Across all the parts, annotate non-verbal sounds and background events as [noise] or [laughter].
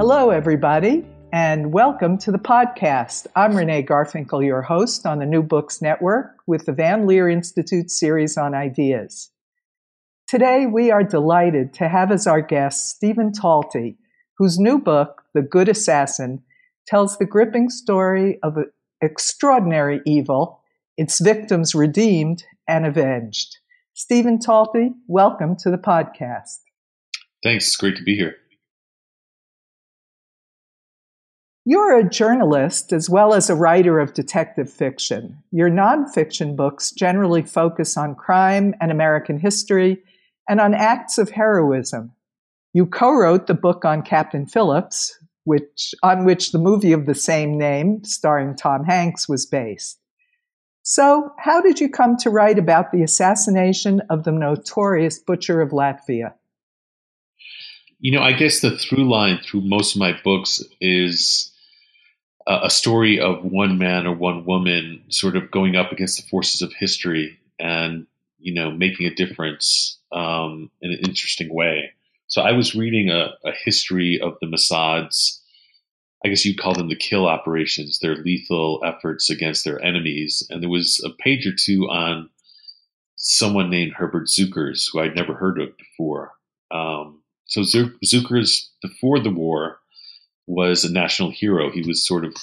Hello, everybody, and welcome to the podcast. I'm Renee Garfinkle, your host on the New Books Network with the Van Leer Institute series on ideas. Today, we are delighted to have as our guest Stephen Talty, whose new book, The Good Assassin, tells the gripping story of extraordinary evil, its victims redeemed and avenged. Stephen Talty, welcome to the podcast. Thanks. It's great to be here. You're a journalist as well as a writer of detective fiction. Your nonfiction books generally focus on crime and American history and on acts of heroism. You co-wrote the book on Captain Phillips, which, on which the movie of the same name, starring Tom Hanks, was based. So, how did you come to write about the assassination of the notorious Butcher of Latvia? You know, I guess the through line through most of my books is a story of one man or one woman sort of going up against the forces of history and you know making a difference um, in an interesting way. So I was reading a, a, history of the Mossad's, I guess you'd call them the kill operations, their lethal efforts against their enemies, and there was a page or two on someone named Herbert Cukurs, who I'd never heard of before. Um, so Cukurs, before the war, was a national hero. He was sort of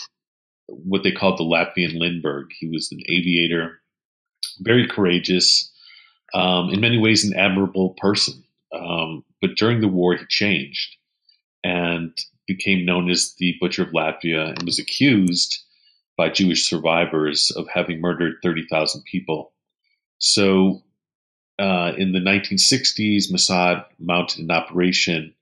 what they called the Latvian Lindbergh. He was an aviator, very courageous, um, in many ways an admirable person. Um, but during the war, he changed and became known as the Butcher of Latvia and was accused by Jewish survivors of having murdered 30,000 people. So uh, in the 1960s, Mossad mounted an operation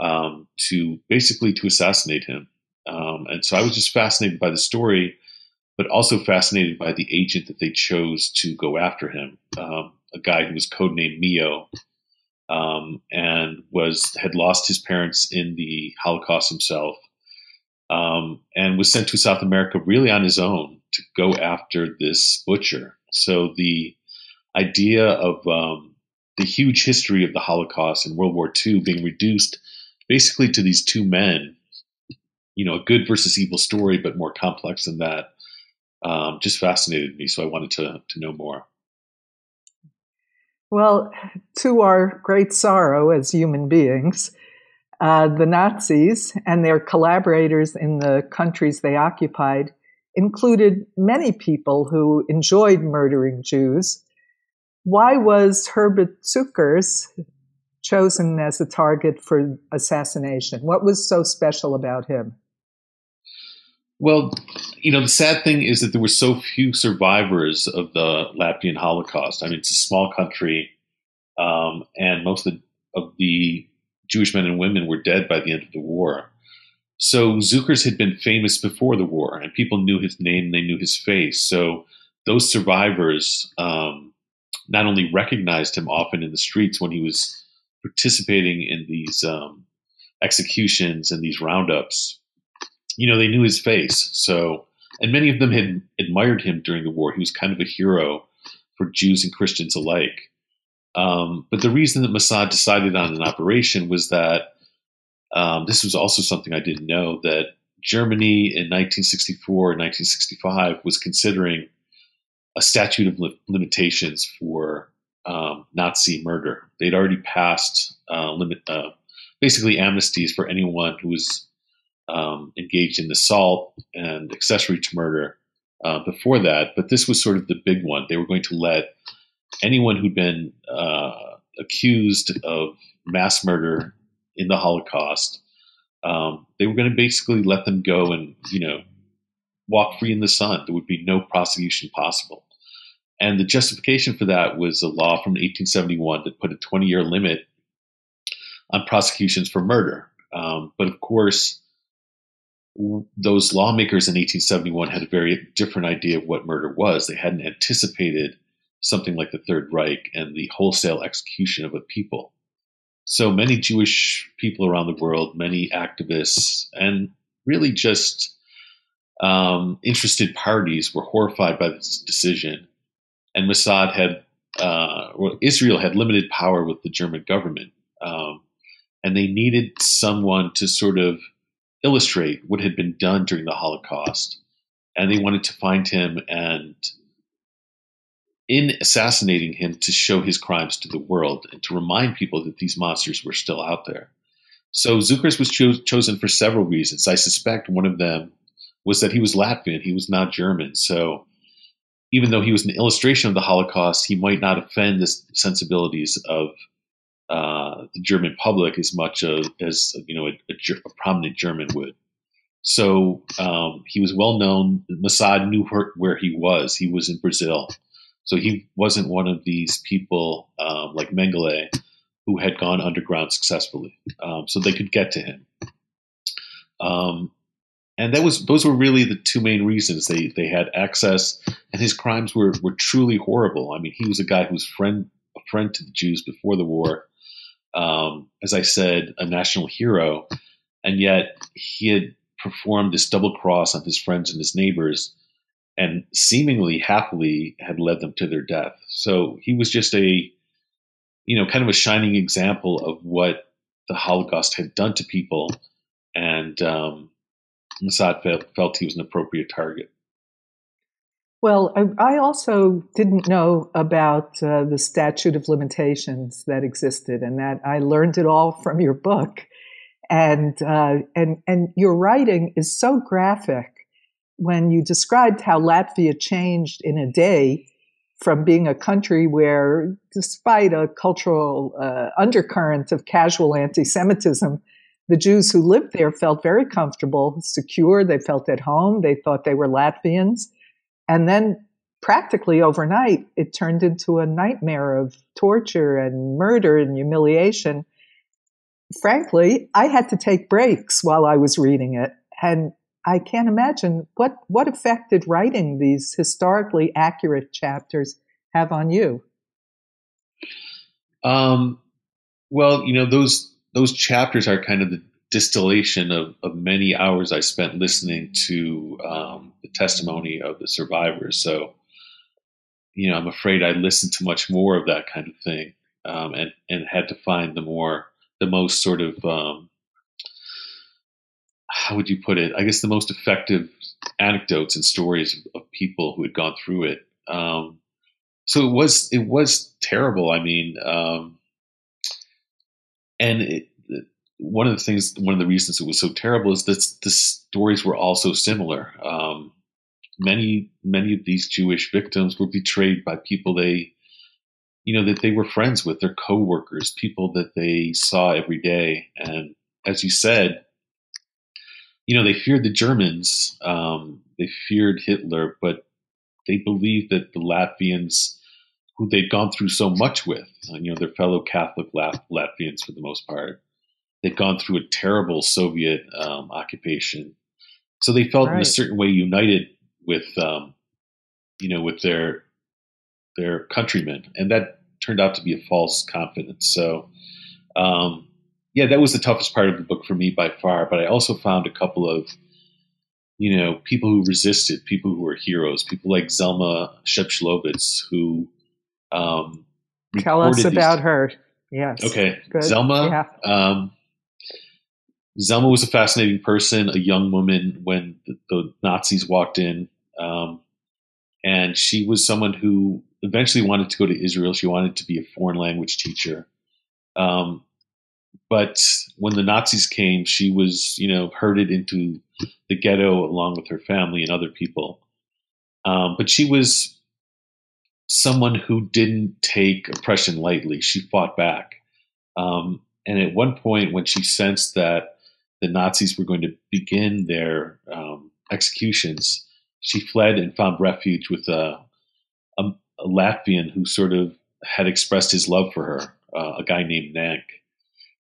um, to basically to assassinate him. Um, and so I was just fascinated by the story, but also fascinated by the agent that they chose to go after him, um, a guy who was codenamed Mio, um, and was had lost his parents in the Holocaust himself, um, and was sent to South America really on his own to go after this butcher. So the idea of um, the huge history of the Holocaust and World War II being reduced basically to these two men, you know, a good versus evil story, but more complex than that, um, just fascinated me. So I wanted to to know more. Well, to our great sorrow as human beings, uh, the Nazis and their collaborators in the countries they occupied included many people who enjoyed murdering Jews. Why was Herbert Cukurs chosen as a target for assassination? What was so special about him? Well, you know, the sad thing is that there were so few survivors of the Latvian Holocaust. I mean, it's a small country, um, and most of the, of the Jewish men and women were dead by the end of the war. So Cukurs had been famous before the war, and people knew his name, they knew his face. So those survivors um, not only recognized him often in the streets when he was participating in these um, executions and these roundups, you know, they knew his face. So, and many of them had admired him during the war. He was kind of a hero for Jews and Christians alike. Um, but the reason that Mossad decided on an operation was that um, this was also something I didn't know that Germany in 1964 and 1965 was considering a statute of limitations for um, Nazi murder. They'd already passed uh, limit, uh, basically amnesties for anyone who was um, engaged in assault and accessory to murder uh, before that, but this was sort of the big one. They were going to let anyone who'd been uh, accused of mass murder in the Holocaust. Um, they were going to basically let them go and you know walk free in the sun. There would be no prosecution possible. And the justification for that was a law from 1871 that put a 20 year limit on prosecutions for murder. Um, but of course, those lawmakers in 1871 had a very different idea of what murder was. They hadn't anticipated something like the Third Reich and the wholesale execution of a people. So many Jewish people around the world, many activists, and really just um, interested parties were horrified by this decision. And Mossad had, uh, well, Israel had limited power with the German government. Um, and they needed someone to sort of illustrate what had been done during the Holocaust. And they wanted to find him and, in assassinating him, to show his crimes to the world and to remind people that these monsters were still out there. So Cukurs was cho- chosen for several reasons. I suspect one of them was that he was Latvian, he was not German. So even though he was an illustration of the Holocaust, he might not offend the sensibilities of uh, the German public as much as, as you know a, a, a, prominent German would. So um, he was well known. Mossad knew where, he was. He was in Brazil, so he wasn't one of these people um, like Mengele who had gone underground successfully, um, so they could get to him. And that was those were really the two main reasons they they had access, and his crimes were were truly horrible. I mean, he was a guy who was friend a friend to the Jews before the war um, as I said, a national hero, and yet he had performed this double cross on his friends and his neighbors, and seemingly happily had led them to their death. So he was just a, you know, kind of a shining example of what the Holocaust had done to people, and um, Mossad felt, felt he was an appropriate target. Well, I, I also didn't know about uh, the statute of limitations that existed, and that I learned it all from your book. And uh, and and your writing is so graphic when you described how Latvia changed in a day from being a country where, despite a cultural uh, undercurrent of casual anti-Semitism, the Jews who lived there felt very comfortable, secure. They felt at home. They thought they were Latvians and then practically overnight, it turned into a nightmare of torture and murder and humiliation. Frankly, I had to take breaks while I was reading it. And I can't imagine what, what effect did writing these historically accurate chapters have on you? Um, well, you know, those, those chapters are kind of the distillation of, of many hours I spent listening to um, the testimony of the survivors. So, you know, I'm afraid I listened to much more of that kind of thing, um, and and had to find the more the most sort of um, how would you put it? I guess the most effective anecdotes and stories of, people who had gone through it. Um, so it was it was terrible. I mean, um, and it, one of the things, one of the reasons it was so terrible is that the stories were all so similar. Um, many, many of these Jewish victims were betrayed by people they, you know, that they were friends with, their coworkers, people that they saw every day. And as you said, you know, they feared the Germans, um, they feared Hitler, but they believed that the Latvians, who they'd gone through so much with, you know, their fellow Catholic Lat- Latvians for the most part, they'd gone through a terrible Soviet um, occupation, so they felt right. in a certain way united with, um, you know, with their their countrymen, and that turned out to be a false confidence. So, um, yeah, that was the toughest part of the book for me by far. But I also found a couple of, you know, people who resisted, people who were heroes, people like Zelma Shepshlovitz, who um, tell us about these... her. Yes. Okay, Good. Zelma. Yeah. Um, Zelma was a fascinating person, a young woman when the, the Nazis walked in. Um, and she was someone who eventually wanted to go to Israel. She wanted to be a foreign language teacher. Um, but when the Nazis came, she was, you know, herded into the ghetto along with her family and other people. Um, but she was someone who didn't take oppression lightly. She fought back. Um, and at one point, when she sensed that the Nazis were going to begin their um, executions, she fled and found refuge with a, a, a Latvian who sort of had expressed his love for her, uh, a guy named Nank.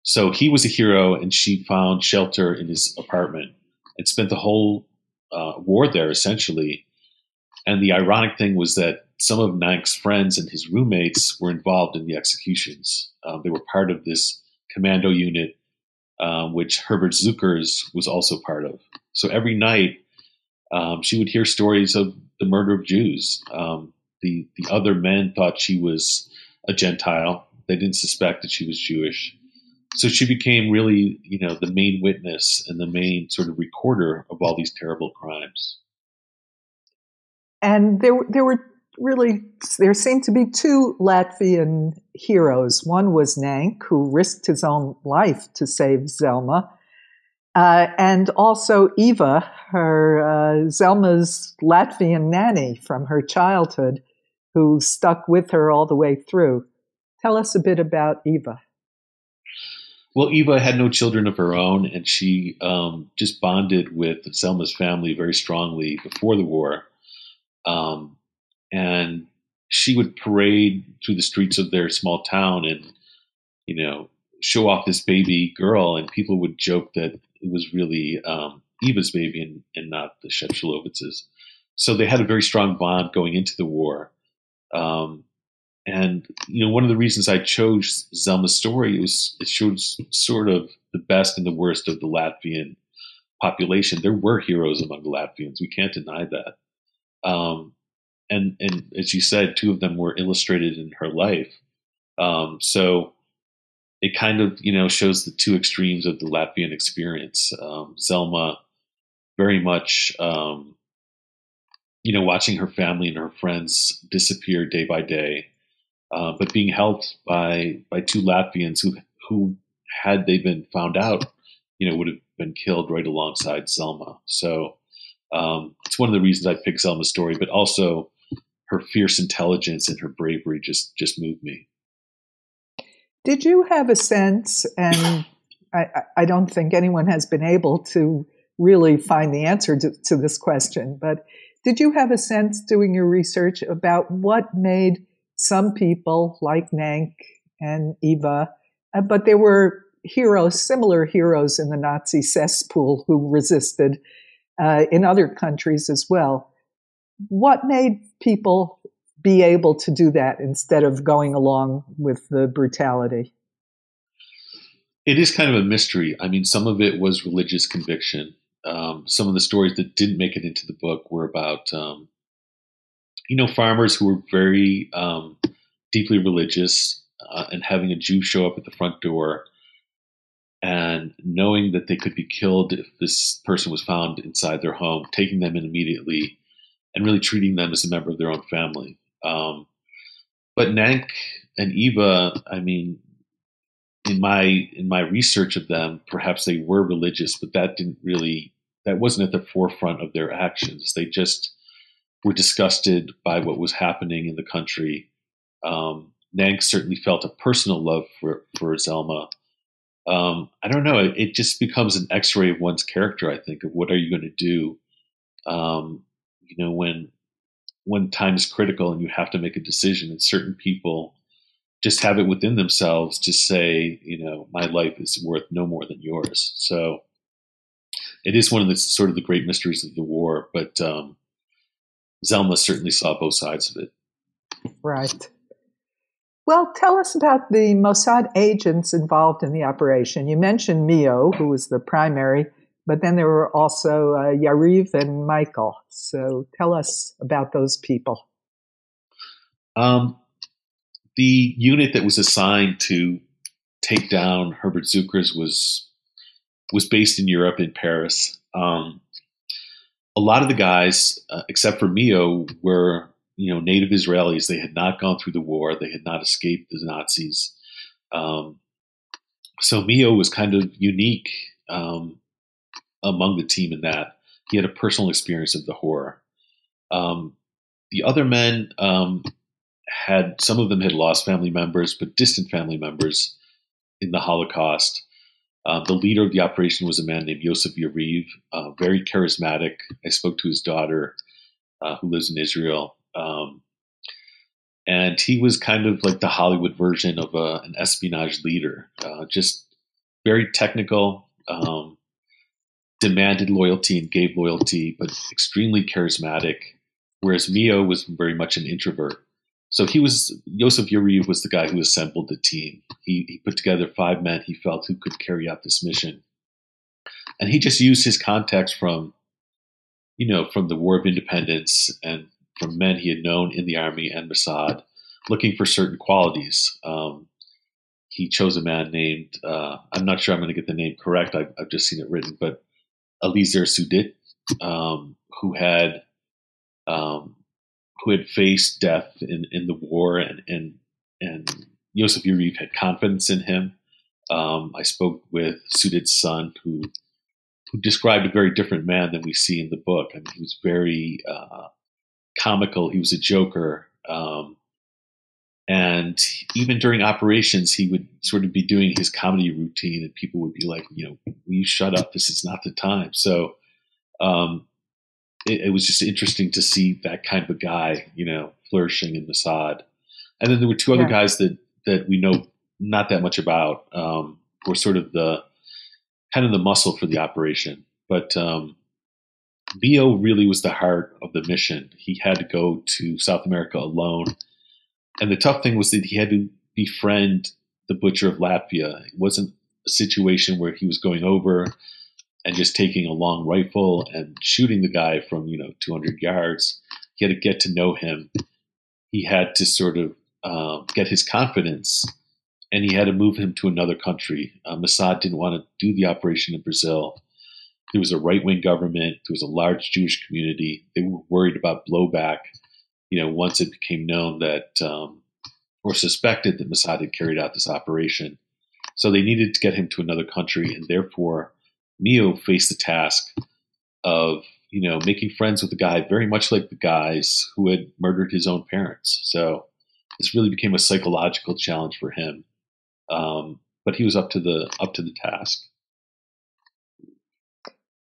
So he was a hero, and she found shelter in his apartment and spent the whole uh, war there, essentially. And the ironic thing was that some of Nank's friends and his roommates were involved in the executions. Uh, they were part of this commando unit, um, which Herbert Cukurs was also part of. So every night, um, she would hear stories of the murder of Jews. Um, the the other men thought she was a Gentile. They didn't suspect that she was Jewish. So she became really, you know, the main witness and the main sort of recorder of all these terrible crimes. And there, there were really there seemed to be two Latvian heroes. One was Nank, who risked his own life to save Zelma, uh, and also Eva, her uh, Zelma's Latvian nanny from her childhood, who stuck with her all the way through. Tell us a bit about Eva. Well, Eva had no children of her own, and she um, just bonded with Zelma's family very strongly before the war. Um, and she would parade through the streets of their small town and, you know, show off this baby girl, and people would joke that it was really um, Eva's baby and, and not the Shevchelovitz's. So they had a very strong bond going into the war. Um, and you know, one of the reasons I chose Zelma's story was it showed sort of the best and the worst of the Latvian population. There were heroes among the Latvians; we can't deny that. Um, and and as you said, two of them were illustrated in her life. Um, so it kind of you know shows the two extremes of the Latvian experience. Um, Zelma, very much, um, you know, watching her family and her friends disappear day by day, uh, but being helped by by two Latvians who who had they been found out, you know, would have been killed right alongside Zelma. So um, it's one of the reasons I picked Zelma's story, but also her fierce intelligence and her bravery just just moved me. Did you have a sense, and [laughs] I, I don't think anyone has been able to really find the answer to, to this question, but did you have a sense doing your research about what made some people like Nank and Eva, uh, but there were heroes, similar heroes in the Nazi cesspool who resisted uh, in other countries as well. What made people be able to do that instead of going along with the brutality? It is kind of a mystery. I mean, some of it was religious conviction. Um, some of the stories that didn't make it into the book were about um, you know, farmers who were very um, deeply religious uh, and having a Jew show up at the front door and knowing that they could be killed if this person was found inside their home, taking them in immediately and really treating them as a member of their own family. Um, but Nank and Eva, I mean, in my in my research of them, perhaps they were religious, but that didn't really that wasn't at the forefront of their actions. They just were disgusted by what was happening in the country. Um, Nank certainly felt a personal love for, for Zelma. Um, I don't know. It, it, just becomes an X-ray of one's character. I think of what are you going to do, um, you know, when when time is critical and you have to make a decision. And certain people just have it within themselves to say, you know, my life is worth no more than yours. So it is one of the sort of the great mysteries of the war. But um, Zelma certainly saw both sides of it. Right. Well, tell us about the Mossad agents involved in the operation. You mentioned Mio, who was the primary, but then there were also uh, Yariv and Michael. So tell us about those people. Um, the unit that was assigned to take down Herbert Cukurs was was based in Europe in Paris. Um, a lot of the guys, uh, except for Mio, were you know native Israelis. They had not gone through the war. They had not escaped the Nazis. Um, so Mio was kind of unique um, among the team in that he had a personal experience of the horror. Um, the other men um, had some of them had lost family members, but distant family members in the Holocaust. Uh, the leader of the operation was a man named Yosef Yariv, uh, very charismatic. I spoke to his daughter, uh, who lives in Israel. Um, and he was kind of like the Hollywood version of a, an espionage leader, uh, just very technical, um, demanded loyalty and gave loyalty, but extremely charismatic. Whereas Mio was very much an introvert. So he was Yosef Yariv was the guy who assembled the team. He, he put together five men he felt who could carry out this mission, and he just used his contacts from, you know, from the War of Independence and from men he had known in the army and Mossad, looking for certain qualities. Um, he chose a man named uh, I'm not sure I'm going to get the name correct. I've, I've just seen it written, but Eliezer Sudit, um, who had um, who had faced death in, in the war, and and and Yosef Yariv had confidence in him. Um, I spoke with Sudit's son, who who described a very different man than we see in the book. I mean, he was very uh, comical. He was a joker. Um, and even during operations, he would sort of be doing his comedy routine, and people would be like, you know, will you shut up? This is not the time. So um, it, it, was just interesting to see that kind of a guy, you know, flourishing in Mossad. And then there were two other yeah. guys that that we know not that much about, um, were sort of the kind of the muscle for the operation. But um, Mio really was the heart of the mission. He had to go to South America alone and the tough thing was that he had to befriend the butcher of Latvia. It wasn't a situation where he was going over and just taking a long rifle and shooting the guy from you know 200 yards. He had to get to know him. He had to sort of uh, get his confidence, and he had to move him to another country. Mossad didn't want to do the operation in Brazil. There was a right wing government. There was a large Jewish community. They were worried about blowback you know, once it became known that um, or suspected that Mossad had carried out this operation. So they needed to get him to another country, and therefore Mio faced the task of you know making friends with the guy very much like the guys who had murdered his own parents. So this really became a psychological challenge for him. Um, but he was up to the up to the task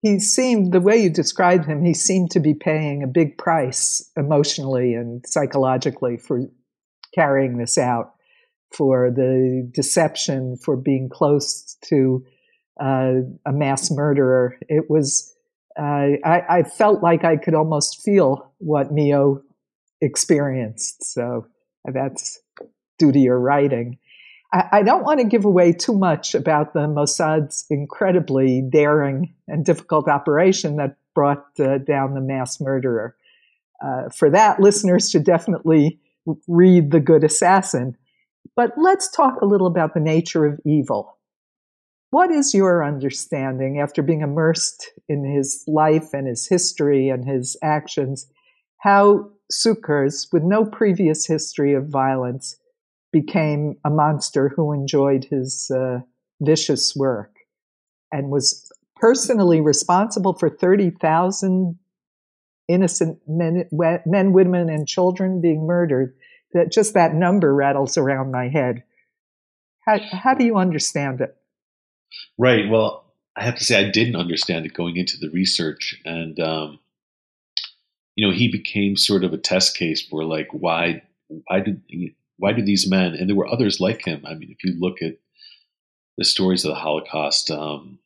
he seemed the way you described him he seemed to be paying a big price emotionally and psychologically for carrying this out for the deception for being close to uh, a mass murderer. It was uh, I, I, felt like i could almost feel what mio experienced. So that's due to your writing I, don't want to give away too much about the Mossad's incredibly daring and difficult operation that brought uh, down the mass murderer. Uh, for that, listeners should definitely read The Good Assassin. But let's talk a little about the nature of evil. What is your understanding after being immersed in his life and his history and his actions? How Cukurs, with no previous history of violence, became a monster who enjoyed his uh, vicious work and was personally responsible for 30,000 innocent men, men, women, and children being murdered. That just that number rattles around my head. How, how do you understand it? Right. Well, I have to say I didn't understand it going into the research, and um, you know, he became sort of a test case for like why why did why do these men, and there were others like him. I mean, if you look at the stories of the Holocaust, um,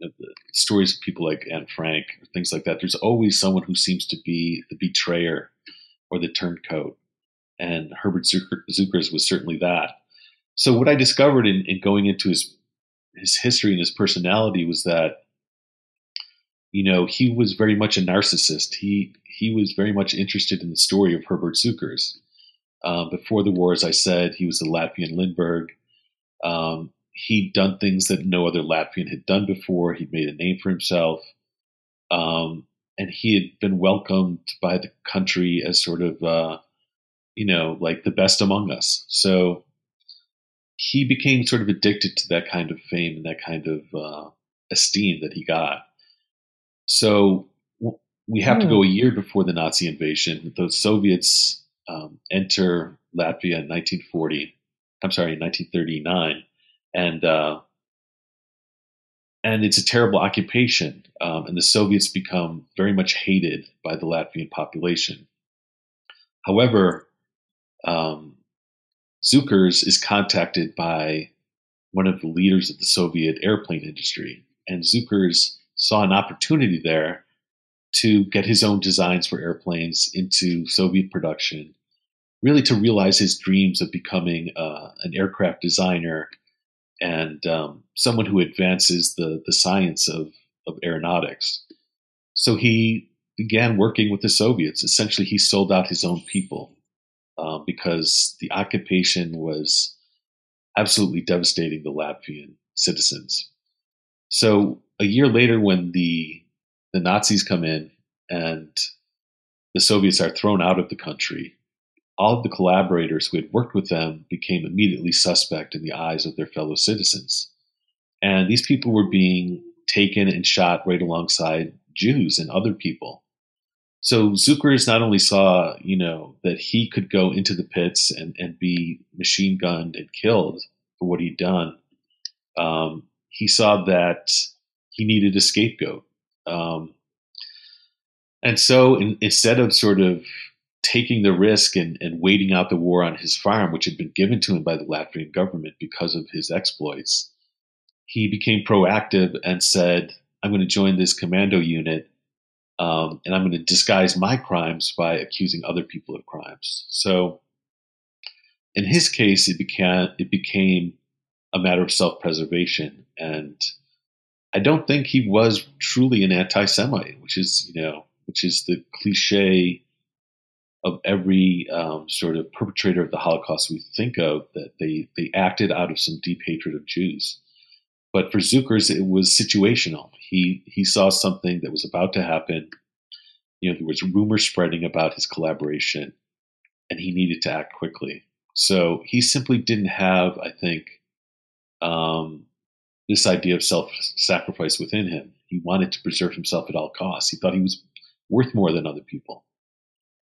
the stories of people like Anne Frank, or things like that, there's always someone who seems to be the betrayer or the turncoat. And Herbert Cukurs was certainly that. So what I discovered in, in going into his his history and his personality was that you know he was very much a narcissist. He he was very much interested in the story of Herbert Cukurs. Uh, before the war, as I said, he was the Latvian Lindbergh. Um, he'd done things that no other Latvian had done before. He'd made a name for himself. Um, and he had been welcomed by the country as sort of, uh, you know, like the best among us. So he became sort of addicted to that kind of fame and that kind of uh, esteem that he got. So we have mm. to go hmm. a year before the Nazi invasion. The Soviets um, enter Latvia in 1940. I'm sorry, in 1939, and uh, and it's a terrible occupation. Um, and the Soviets become very much hated by the Latvian population. However, um, Cukurs is contacted by one of the leaders of the Soviet airplane industry, and Cukurs saw an opportunity there to get his own designs for airplanes into Soviet production, really to realize his dreams of becoming uh, an aircraft designer and um, someone who advances the, the science of, of aeronautics. So he began working with the Soviets. Essentially, he sold out his own people uh, because the occupation was absolutely devastating the Latvian citizens. So a year later, when the the Nazis come in and the Soviets are thrown out of the country, all of the collaborators who had worked with them became immediately suspect in the eyes of their fellow citizens. And these people were being taken and shot right alongside Jews and other people. So Cukurs not only saw, you know, that he could go into the pits and, and be machine gunned and killed for what he'd done, um, he saw that he needed a scapegoat. Um, and so in, instead of sort of taking the risk and, and waiting out the war on his farm, which had been given to him by the Latvian government because of his exploits, he became proactive and said, I'm going to join this commando unit um, and I'm going to disguise my crimes by accusing other people of crimes. So in his case, it became, it became a matter of self preservation. And I don't think he was truly an anti Semite, which is, you know, which is the cliche of every um, sort of perpetrator of the Holocaust we think of that they, they acted out of some deep hatred of Jews. But for Cukurs, it was situational. He he saw something that was about to happen. You know, there was rumors spreading about his collaboration, and he needed to act quickly. So he simply didn't have, I think, um, this idea of self-sacrifice within him. He wanted to preserve himself at all costs. He thought he was worth more than other people.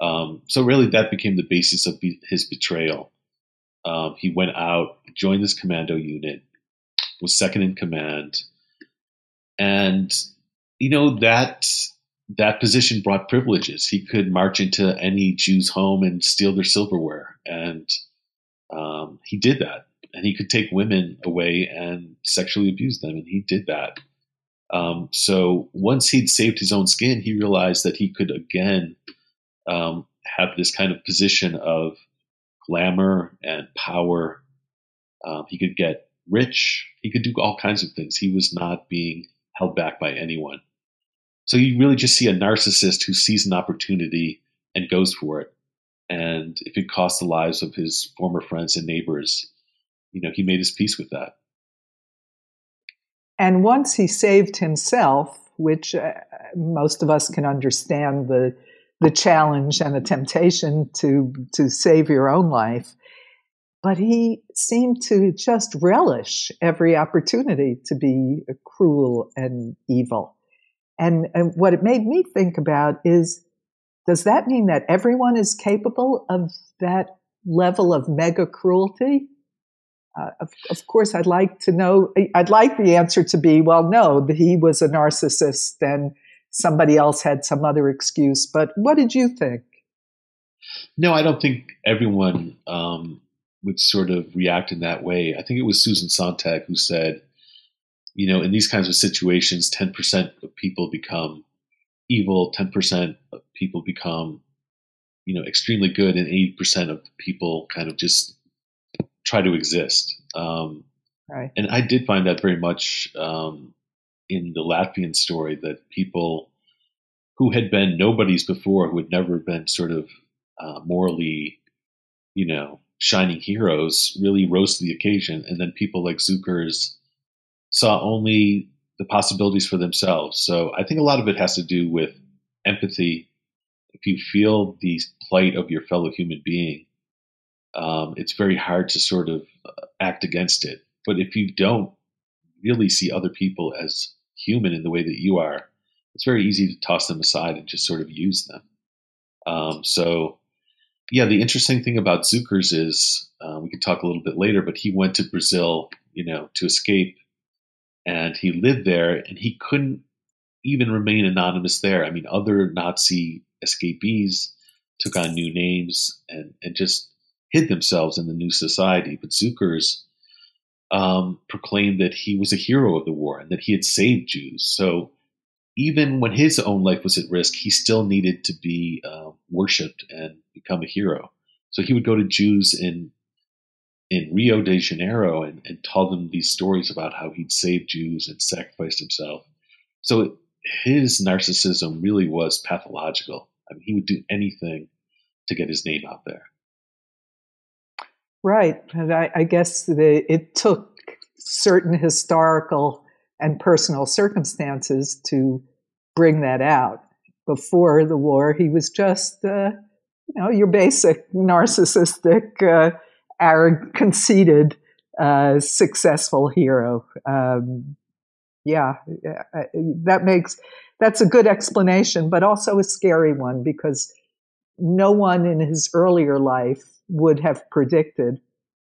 Um, so really, that became the basis of be- his betrayal. Um, he went out, joined this commando unit, was second in command, and you know that that position brought privileges. He could march into any Jew's home and steal their silverware, and um, he did that. And he could take women away and sexually abuse them, and he did that. Um, so once he'd saved his own skin, he realized that he could again um, have this kind of position of glamour and power. Um, he could get rich. He could do all kinds of things. He was not being held back by anyone. So you really just see a narcissist who sees an opportunity and goes for it. And if it costs the lives of his former friends and neighbors, you know, he made his peace with that. And once he saved himself, which uh, most of us can understand the the challenge and the temptation to to save your own life, but he seemed to just relish every opportunity to be cruel and evil. And, and what it made me think about is does that mean that everyone is capable of that level of mega cruelty? Uh, of, of, course, I'd like to know, I'd like the answer to be, well, no, he was a narcissist and somebody else had some other excuse. But what did you think? No, I don't think everyone um, would sort of react in that way. I think it was Susan Sontag who said, you know, in these kinds of situations, 10% of people become evil, 10% of people become, you know, extremely good, and 80% of people kind of just try to exist. Um, right. And I did find that very much um, in the Latvian story that people who had been nobodies before, who had never been sort of uh, morally, you know, shining heroes really rose to the occasion. And then people like Cukurs saw only the possibilities for themselves. So I think a lot of it has to do with empathy. If you feel the plight of your fellow human being, um, it's very hard to sort of uh, act against it. But if you don't really see other people as human in the way that you are, it's very easy to toss them aside and just sort of use them. Um, so yeah, the interesting thing about Cukurs is uh, we could talk a little bit later, but he went to Brazil, you know, to escape, and he lived there, and he couldn't even remain anonymous there. I mean, other Nazi escapees took on new names and and just hid themselves in the new society. But Cukurs um, proclaimed that he was a hero of the war and that he had saved Jews. So even when his own life was at risk, he still needed to be uh, worshipped and become a hero. So he would go to Jews in in Rio de Janeiro and, and tell them these stories about how he'd saved Jews and sacrificed himself. So his narcissism really was pathological. I mean, he would do anything to get his name out there. Right. And I, I guess the, it took certain historical and personal circumstances to bring that out. Before the war, he was just, uh, you know, your basic narcissistic, uh, arrogant, conceited, uh, successful hero. Um, yeah, that makes that's a good explanation, but also a scary one because no one in his earlier life would have predicted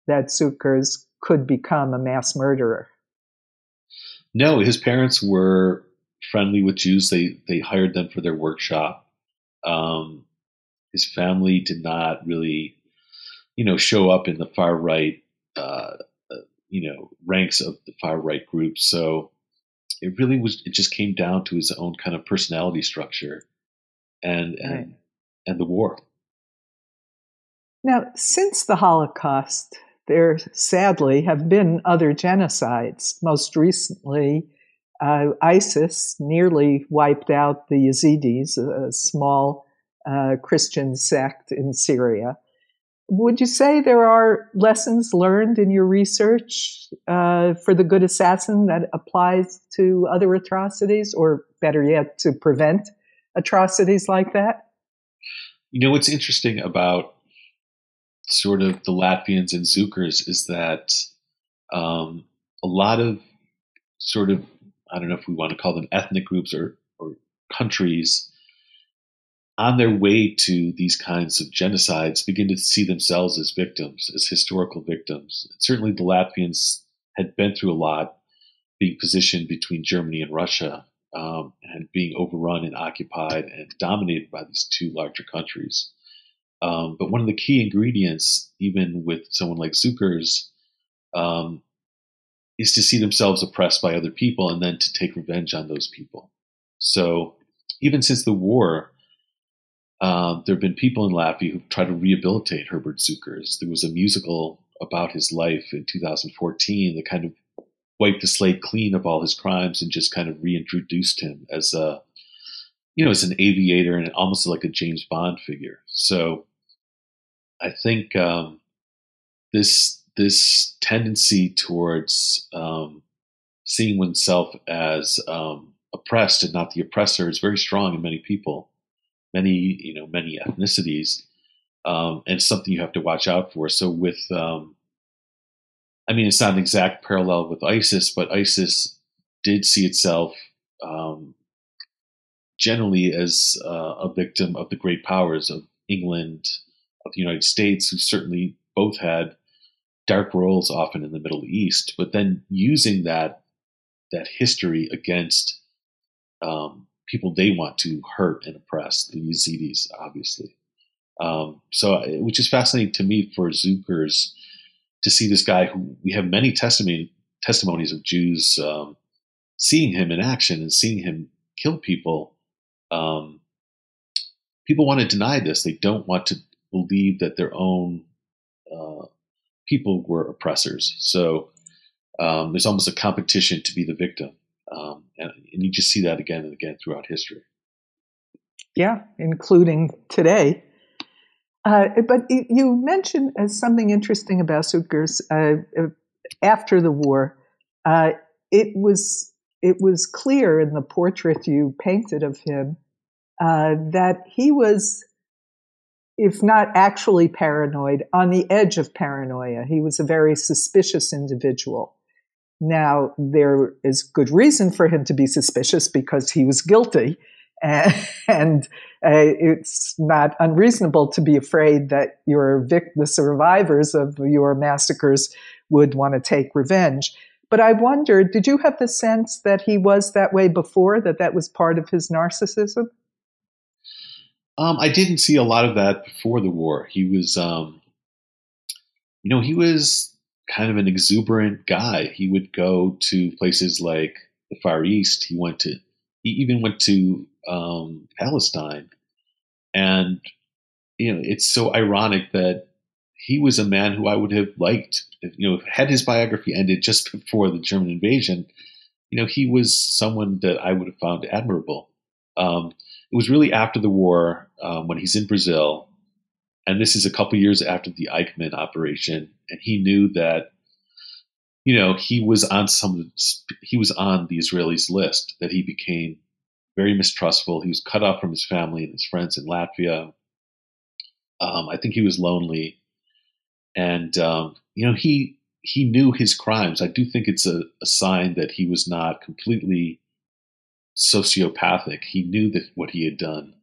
that Cukurs could become a mass murderer. No, his parents were friendly with Jews. They they hired them for their workshop. Um, his family did not really, you know, show up in the far right, uh, uh you know, ranks of the far right groups. So it really was it just came down to his own kind of personality structure and and right. and the war now since the holocaust there sadly have been other genocides most recently uh, isis nearly wiped out the yazidis a, small uh, christian sect in syria would you say there are lessons learned in your research uh, for the good assassin that applies to other atrocities, or better yet, to prevent atrocities like that? You know, what's interesting about sort of the Latvians and Cukurs is that um, a lot of sort of, I don't know if we want to call them ethnic groups or, or countries, on their way to these kinds of genocides, begin to see themselves as victims, as historical victims. Certainly, the Latvians had been through a lot, being positioned between Germany and Russia, um, and being overrun and occupied and dominated by these two larger countries. Um, but one of the key ingredients, even with someone like Cukurs, um, is to see themselves oppressed by other people and then to take revenge on those people. So, even since the war, uh, there have been people in Latvia who've tried to rehabilitate Herbert Cukurs. There was a musical about his life in 2014 that kind of wiped the slate clean of all his crimes and just kind of reintroduced him as a, you know, as an aviator and almost like a James Bond figure. So I think um, this this tendency towards um, seeing oneself as um, oppressed and not the oppressor is very strong in many people many you know many ethnicities, um, and something you have to watch out for. So with, um, I mean, it's not an exact parallel with ISIS, but ISIS did see itself um, generally as uh, a victim of the great powers of England, of the United States, who certainly both had dark roles often in the Middle East, but then using that that history against um, people they want to hurt and oppress, the Yazidis, obviously. Um, so, uh, which is fascinating to me for Cukurs to see this guy who we have many testimony, testimonies of Jews um, seeing him in action and seeing him kill people. Um, people want to deny this. They don't want to believe that their own uh, people were oppressors. So um, there's almost a competition to be the victim. Um, and, and you just see that again and again throughout history. Yeah, including today. Uh, but you mentioned as something interesting about Cukurs uh, uh, after the war. Uh, it was it was clear in the portrait you painted of him uh, that he was, if not actually paranoid, on the edge of paranoia. He was a very suspicious individual. Now, there is good reason for him to be suspicious because he was guilty. [laughs] And, and uh, it's not unreasonable to be afraid that your vic- the survivors of your massacres would want to take revenge. But I wonder, did you have the sense that he was that way before, that that was part of his narcissism? Um, I didn't see a lot of that before the war. He was, um, you know, he was kind of an exuberant guy. He would go to places like the Far East. He went to, he even went to um, Palestine. And, you know, it's so ironic that he was a man who I would have liked, you know, had his biography ended just [laughs] before the German invasion, you know, he was someone that I would have found admirable. Um, it was really after the war um, when he's in Brazil, and this is a couple years after the Eichmann operation, and he knew that, you know, he was on some, he was on the Israelis' list. That he became very mistrustful. He was cut off from his family and his friends in Latvia. Um, I think he was lonely, and um, you know, he he knew his crimes. I do think it's a, a sign that he was not completely sociopathic. He knew that what he had done,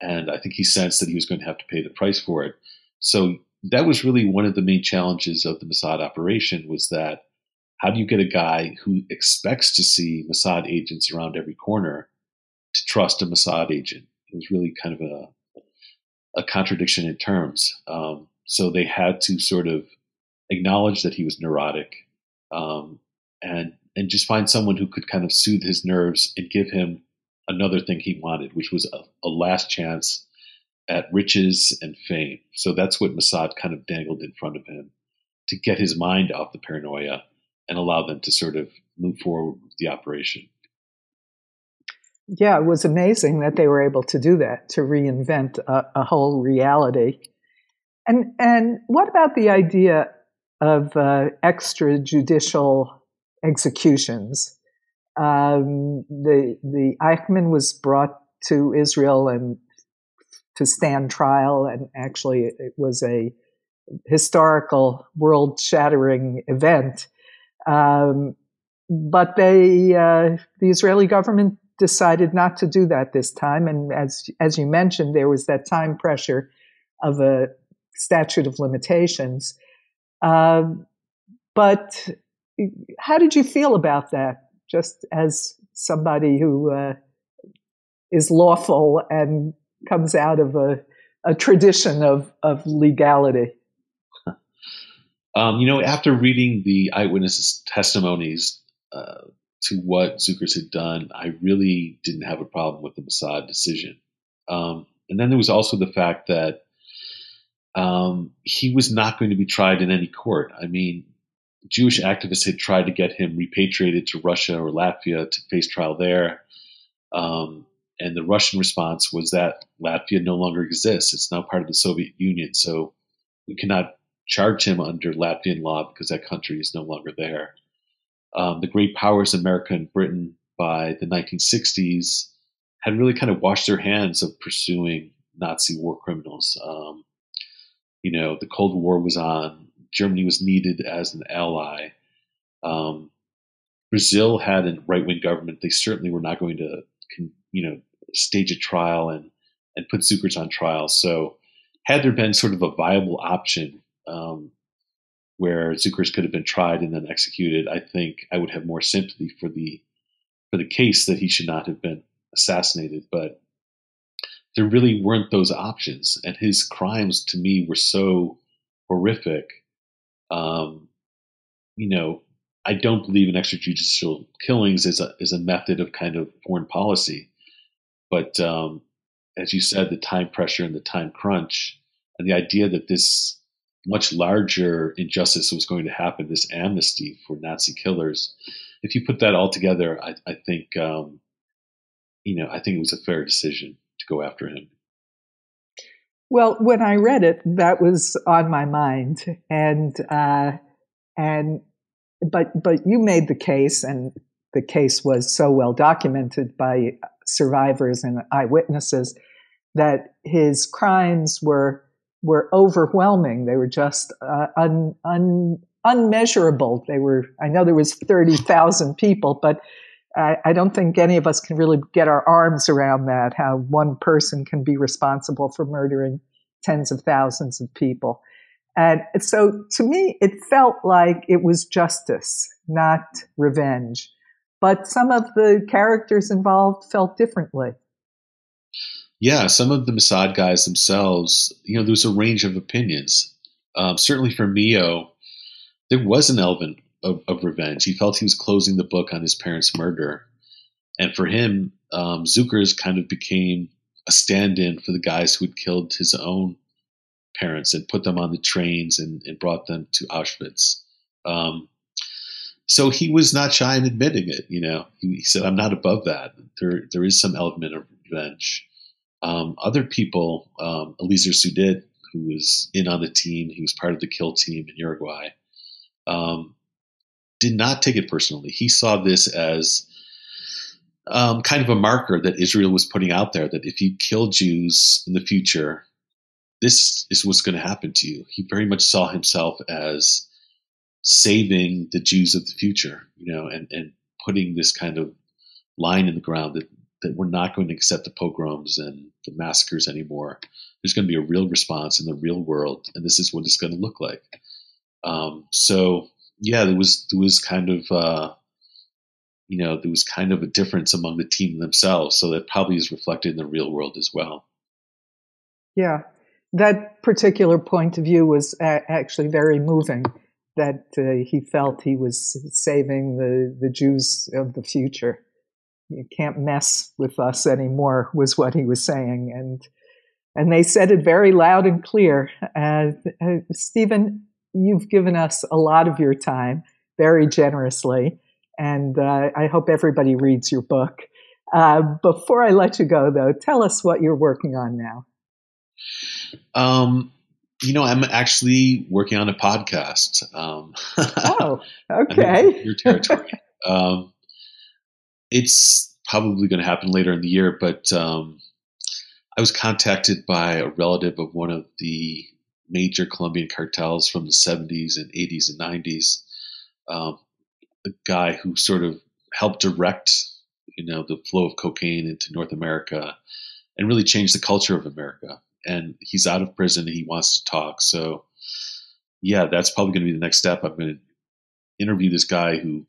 and I think he sensed that he was going to have to pay the price for it. So that was really one of the main challenges of the Mossad operation was that how do you get a guy who expects to see Mossad agents around every corner to trust a Mossad agent? It was really kind of a a contradiction in terms. Um, so they had to sort of acknowledge that he was neurotic, um, and and just find someone who could kind of soothe his nerves and give him another thing he wanted, which was a, a last chance at riches and fame. So that's what Mossad kind of dangled in front of him to get his mind off the paranoia and allow them to sort of move forward with the operation. Yeah, it was amazing that they were able to do that, to reinvent a, a whole reality. And and what about the idea of uh, extrajudicial executions. Um, the the Eichmann was brought to Israel and to stand trial, and actually it was a historical, world-shattering event. Um, but they, uh, the Israeli government decided not to do that this time, and as as you mentioned, there was that time pressure of a statute of limitations. Uh, but how did you feel about that? Just as somebody who uh, is lawful and comes out of a, a tradition of, of legality. Um, you know, after reading the eyewitnesses' testimonies uh, to what Cukurs had done, I really didn't have a problem with the Mossad decision. Um, and then there was also the fact that um, he was not going to be tried in any court. I mean, Jewish activists had tried to get him repatriated to Russia or Latvia to face trial there. Um, and the Russian response was that Latvia no longer exists. It's now part of the Soviet Union. So we cannot charge him under Latvian law because that country is no longer there. Um, the great powers, America and Britain, by the 1960s, had really kind of washed their hands of pursuing Nazi war criminals. Um, you know, the Cold War was on. Germany was needed as an ally. Um, Brazil had a right wing government. They certainly were not going to, you know, stage a trial and and put Cukurs on trial. So, had there been sort of a viable option um, where Cukurs could have been tried and then executed, I think I would have more sympathy for the for the case that he should not have been assassinated. But there really weren't those options, and his crimes to me were so horrific. Um, you know, I don't believe in extrajudicial killings as a as a method of kind of foreign policy, but um, as you said, the time pressure and the time crunch, and the idea that this much larger injustice was going to happen, this amnesty for Nazi killers, if you put that all together, I, I think um, you know I think it was a fair decision to go after him. Well, when I read it, that was on my mind, and uh, and but but you made the case, and the case was so well documented by survivors and eyewitnesses that his crimes were were overwhelming. They were just uh, un, un, unmeasurable. They were. I know there was thirty thousand people, but I, I, don't think any of us can really get our arms around that, how one person can be responsible for murdering tens of thousands of people. And so to me, it felt like it was justice, not revenge. But some of the characters involved felt differently. Yeah, some of the Mossad guys themselves, you know, there was a range of opinions. Um, certainly for Mio, there was an element of, of, revenge. He felt he was closing the book on his parents' murder. And for him, um, Cukurs kind of became a stand in for the guys who had killed his own parents and put them on the trains and, and brought them to Auschwitz. Um, so he was not shy in admitting it. You know, he, he, said, "I'm not above that. There, there is some element of revenge." Um, other people, um, Eliezer Sudit, who was in on the team, he was part of the kill team in Uruguay, um, did not take it personally. He saw this as um, kind of a marker that Israel was putting out there that if you kill Jews in the future, this is what's going to happen to you. He very much saw himself as saving the Jews of the future, you know, and, and putting this kind of line in the ground that, that we're not going to accept the pogroms and the massacres anymore. There's going to be a real response in the real world, and this is what it's going to look like. Um, so yeah, there was there was kind of uh, you know there was kind of a difference among the team themselves, so that probably is reflected in the real world as well. Yeah, that particular point of view was a- actually very moving. That uh, he felt he was saving the the Jews of the future. You can't mess with us anymore, was what he was saying, and and they said it very loud and clear. Uh, uh, Stephen, you've given us a lot of your time very generously, and uh, I hope everybody reads your book. Uh, before I let you go, though, tell us what you're working on now. Um, you know, I'm actually working on a podcast. Um, oh, [laughs] okay. your territory. um, it's probably going to happen later in the year, but um, I was contacted by a relative of one of the major Colombian cartels from the 70s and 80s and 90s. Um, a guy who sort of helped direct, you know, the flow of cocaine into North America and really changed the culture of America. And he's out of prison he wants to talk. So, yeah, that's probably going to be the next step. I'm going to interview this guy who,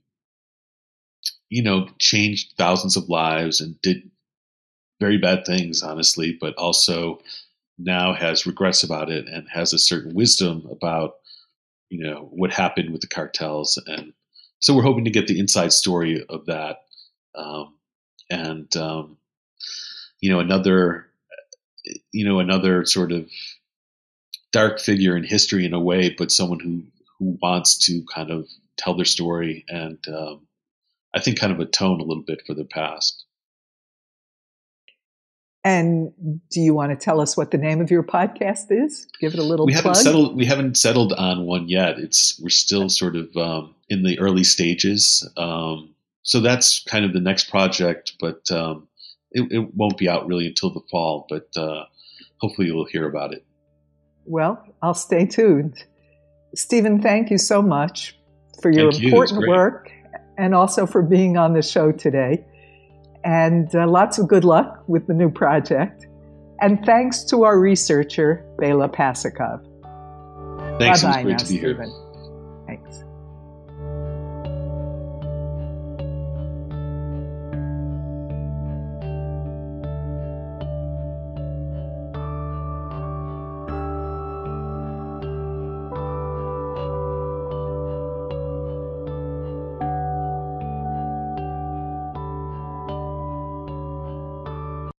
you know, changed thousands of lives and did very bad things, honestly, but also now has regrets about it and has a certain wisdom about you know what happened with the cartels. And so we're hoping to get the inside story of that. Um, and um, you know another you know another sort of dark figure in history in a way but someone who who wants to kind of tell their story and um, i think kind of atone a little bit for their past and do you want to tell us what the name of your podcast is? Give it a little. We plug. haven't settled. We haven't settled on one yet. It's we're still sort of um, in the early stages. Um, so that's kind of the next project, but um, it, it, won't be out really until the fall. But uh, hopefully, you'll hear about it. Well, I'll stay tuned. Stephen, thank you so much for your thank important you. work and also for being on the show today and uh, lots of good luck with the new project. And thanks to our researcher, Bela Pasikov. Thanks, Bye-bye it was great now, to be Stephen. here. Thanks.